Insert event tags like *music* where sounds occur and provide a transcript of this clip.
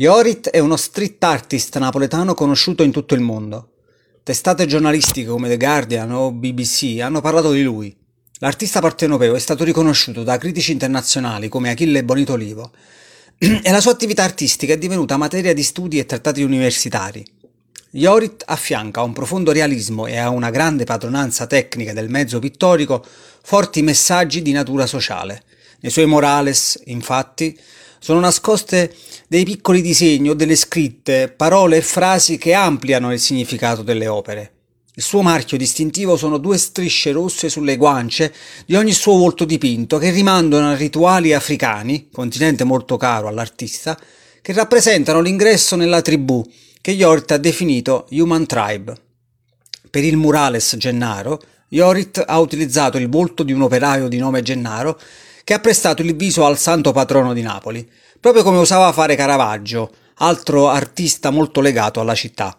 Iorit è uno street artist napoletano conosciuto in tutto il mondo. Testate giornalistiche come The Guardian o BBC hanno parlato di lui. L'artista partenopeo è stato riconosciuto da critici internazionali come Achille Bonitolivo *clears throat* e la sua attività artistica è divenuta materia di studi e trattati universitari. Iorit affianca a un profondo realismo e a una grande padronanza tecnica del mezzo pittorico forti messaggi di natura sociale. Nei suoi murales, infatti, sono nascoste dei piccoli disegni o delle scritte, parole e frasi che ampliano il significato delle opere. Il suo marchio distintivo sono due strisce rosse sulle guance di ogni suo volto dipinto che rimandano a rituali africani, continente molto caro all'artista, che rappresentano l'ingresso nella tribù che Yorit ha definito Human Tribe. Per il murales Gennaro, Yorit ha utilizzato il volto di un operaio di nome Gennaro che ha prestato il viso al santo patrono di Napoli, proprio come usava fare Caravaggio, altro artista molto legato alla città.